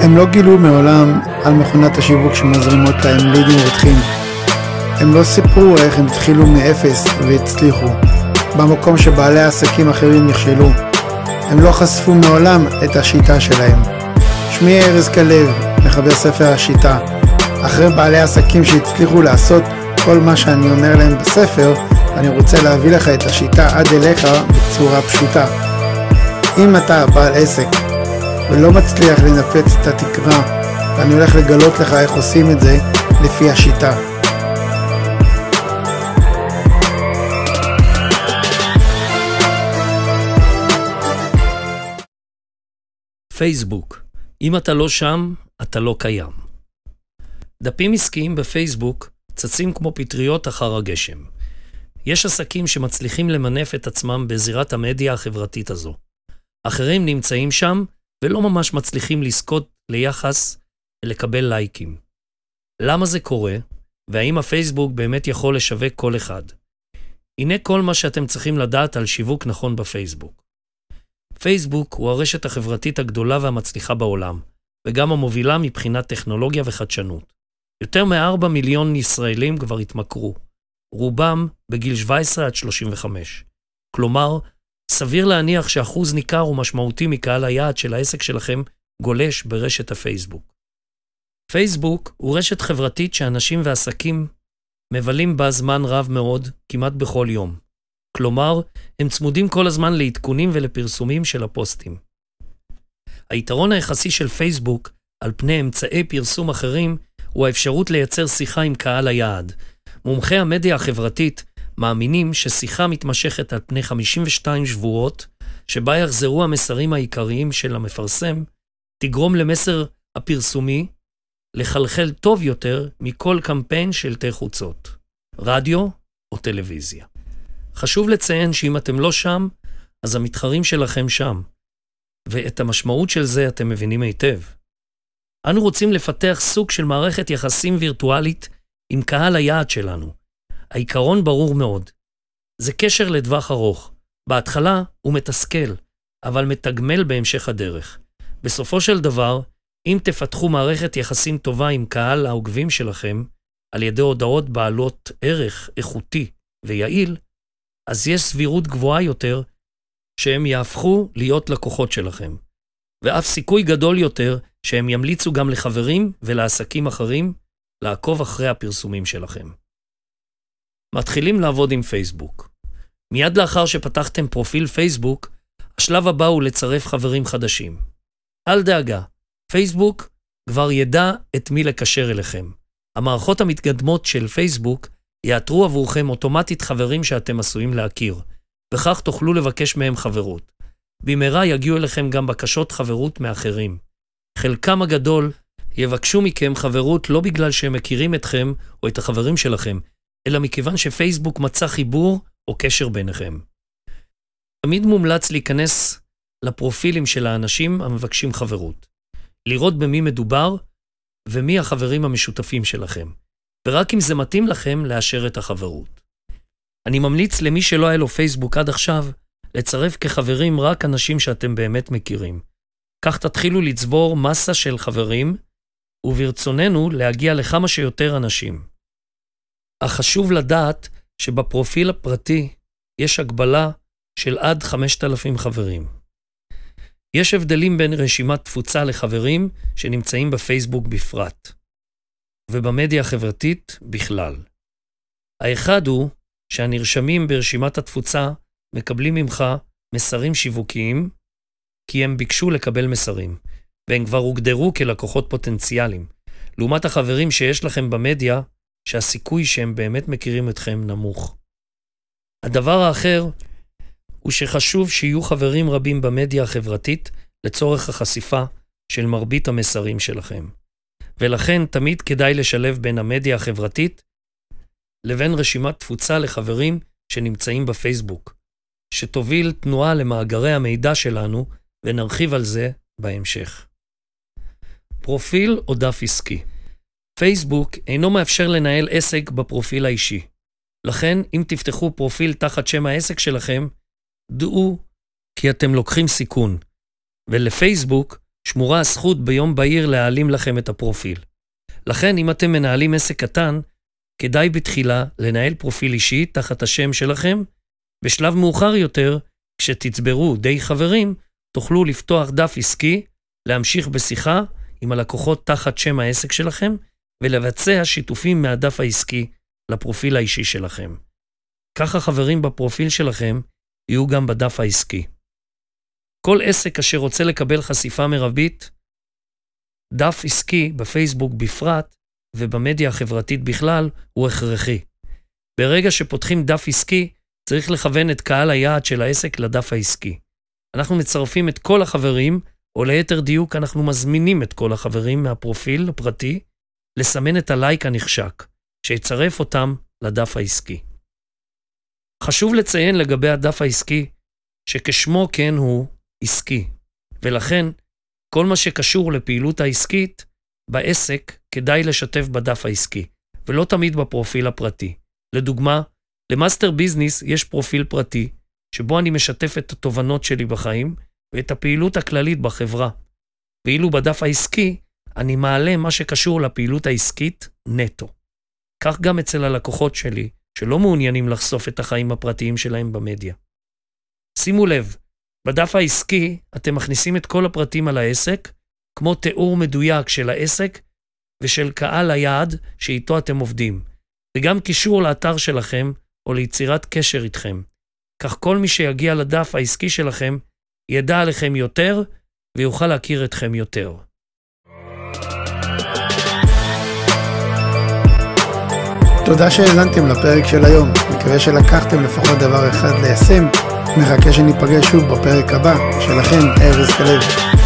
הם לא גילו מעולם על מכונת השיווק שמזרימות להם לידים רותחים. הם לא סיפרו איך הם התחילו מאפס והצליחו, במקום שבעלי עסקים אחרים נכשלו. הם לא חשפו מעולם את השיטה שלהם. שמי ארז כלב, מחבר ספר השיטה. אחרי בעלי עסקים שהצליחו לעשות כל מה שאני אומר להם בספר, אני רוצה להביא לך את השיטה עד אליך בצורה פשוטה. אם אתה בעל עסק ולא מצליח לנפץ את התקרה, ואני הולך לגלות לך איך עושים את זה לפי השיטה. פייסבוק, אם אתה לא שם, אתה לא קיים. דפים עסקיים בפייסבוק צצים כמו פטריות אחר הגשם. יש עסקים שמצליחים למנף את עצמם בזירת המדיה החברתית הזו. אחרים נמצאים שם ולא ממש מצליחים לזכות ליחס ולקבל לייקים. למה זה קורה, והאם הפייסבוק באמת יכול לשווק כל אחד? הנה כל מה שאתם צריכים לדעת על שיווק נכון בפייסבוק. פייסבוק הוא הרשת החברתית הגדולה והמצליחה בעולם, וגם המובילה מבחינת טכנולוגיה וחדשנות. יותר מ-4 מיליון ישראלים כבר התמכרו, רובם בגיל 17 עד 35. כלומר, סביר להניח שאחוז ניכר ומשמעותי מקהל היעד של העסק שלכם גולש ברשת הפייסבוק. פייסבוק הוא רשת חברתית שאנשים ועסקים מבלים בה זמן רב מאוד, כמעט בכל יום. כלומר, הם צמודים כל הזמן לעדכונים ולפרסומים של הפוסטים. היתרון היחסי של פייסבוק על פני אמצעי פרסום אחרים הוא האפשרות לייצר שיחה עם קהל היעד. מומחי המדיה החברתית מאמינים ששיחה מתמשכת על פני 52 שבועות, שבה יחזרו המסרים העיקריים של המפרסם, תגרום למסר הפרסומי לחלחל טוב יותר מכל קמפיין של תה חוצות, רדיו או טלוויזיה. חשוב לציין שאם אתם לא שם, אז המתחרים שלכם שם, ואת המשמעות של זה אתם מבינים היטב. אנו רוצים לפתח סוג של מערכת יחסים וירטואלית עם קהל היעד שלנו. העיקרון ברור מאוד. זה קשר לטווח ארוך. בהתחלה הוא מתסכל, אבל מתגמל בהמשך הדרך. בסופו של דבר, אם תפתחו מערכת יחסים טובה עם קהל העוקבים שלכם, על ידי הודעות בעלות ערך איכותי ויעיל, אז יש סבירות גבוהה יותר שהם יהפכו להיות לקוחות שלכם. ואף סיכוי גדול יותר שהם ימליצו גם לחברים ולעסקים אחרים לעקוב אחרי הפרסומים שלכם. מתחילים לעבוד עם פייסבוק. מיד לאחר שפתחתם פרופיל פייסבוק, השלב הבא הוא לצרף חברים חדשים. אל דאגה, פייסבוק כבר ידע את מי לקשר אליכם. המערכות המתקדמות של פייסבוק יאתרו עבורכם אוטומטית חברים שאתם עשויים להכיר, וכך תוכלו לבקש מהם חברות. במהרה יגיעו אליכם גם בקשות חברות מאחרים. חלקם הגדול יבקשו מכם חברות לא בגלל שהם מכירים אתכם או את החברים שלכם, אלא מכיוון שפייסבוק מצא חיבור או קשר ביניכם. תמיד מומלץ להיכנס לפרופילים של האנשים המבקשים חברות, לראות במי מדובר ומי החברים המשותפים שלכם, ורק אם זה מתאים לכם, לאשר את החברות. אני ממליץ למי שלא היה לו פייסבוק עד עכשיו, לצרף כחברים רק אנשים שאתם באמת מכירים. כך תתחילו לצבור מסה של חברים, וברצוננו להגיע לכמה שיותר אנשים. אך חשוב לדעת שבפרופיל הפרטי יש הגבלה של עד 5,000 חברים. יש הבדלים בין רשימת תפוצה לחברים שנמצאים בפייסבוק בפרט, ובמדיה החברתית בכלל. האחד הוא שהנרשמים ברשימת התפוצה מקבלים ממך מסרים שיווקיים, כי הם ביקשו לקבל מסרים, והם כבר הוגדרו כלקוחות פוטנציאליים, לעומת החברים שיש לכם במדיה, שהסיכוי שהם באמת מכירים אתכם נמוך. הדבר האחר הוא שחשוב שיהיו חברים רבים במדיה החברתית לצורך החשיפה של מרבית המסרים שלכם. ולכן תמיד כדאי לשלב בין המדיה החברתית לבין רשימת תפוצה לחברים שנמצאים בפייסבוק, שתוביל תנועה למאגרי המידע שלנו, ונרחיב על זה בהמשך. פרופיל או דף עסקי פייסבוק אינו מאפשר לנהל עסק בפרופיל האישי. לכן, אם תפתחו פרופיל תחת שם העסק שלכם, דעו כי אתם לוקחים סיכון. ולפייסבוק, שמורה הזכות ביום בהיר להעלים לכם את הפרופיל. לכן, אם אתם מנהלים עסק קטן, כדאי בתחילה לנהל פרופיל אישי תחת השם שלכם. בשלב מאוחר יותר, כשתצברו די חברים, תוכלו לפתוח דף עסקי, להמשיך בשיחה עם הלקוחות תחת שם העסק שלכם, ולבצע שיתופים מהדף העסקי לפרופיל האישי שלכם. ככה חברים בפרופיל שלכם יהיו גם בדף העסקי. כל עסק אשר רוצה לקבל חשיפה מרבית, דף עסקי בפייסבוק בפרט ובמדיה החברתית בכלל הוא הכרחי. ברגע שפותחים דף עסקי, צריך לכוון את קהל היעד של העסק לדף העסקי. אנחנו מצרפים את כל החברים, או ליתר דיוק, אנחנו מזמינים את כל החברים מהפרופיל הפרטי לסמן את הלייק הנחשק, שיצרף אותם לדף העסקי. חשוב לציין לגבי הדף העסקי, שכשמו כן הוא עסקי, ולכן כל מה שקשור לפעילות העסקית בעסק כדאי לשתף בדף העסקי, ולא תמיד בפרופיל הפרטי. לדוגמה, ל Master Business יש פרופיל פרטי, שבו אני משתף את התובנות שלי בחיים ואת הפעילות הכללית בחברה. ואילו בדף העסקי, אני מעלה מה שקשור לפעילות העסקית נטו. כך גם אצל הלקוחות שלי, שלא מעוניינים לחשוף את החיים הפרטיים שלהם במדיה. שימו לב, בדף העסקי אתם מכניסים את כל הפרטים על העסק, כמו תיאור מדויק של העסק ושל קהל היעד שאיתו אתם עובדים, וגם קישור לאתר שלכם או ליצירת קשר איתכם. כך כל מי שיגיע לדף העסקי שלכם ידע עליכם יותר ויוכל להכיר אתכם יותר. תודה שהאזנתם לפרק של היום, מקווה שלקחתם לפחות דבר אחד ליישם, מחכה שניפגש שוב בפרק הבא, שלכם ארז כלב.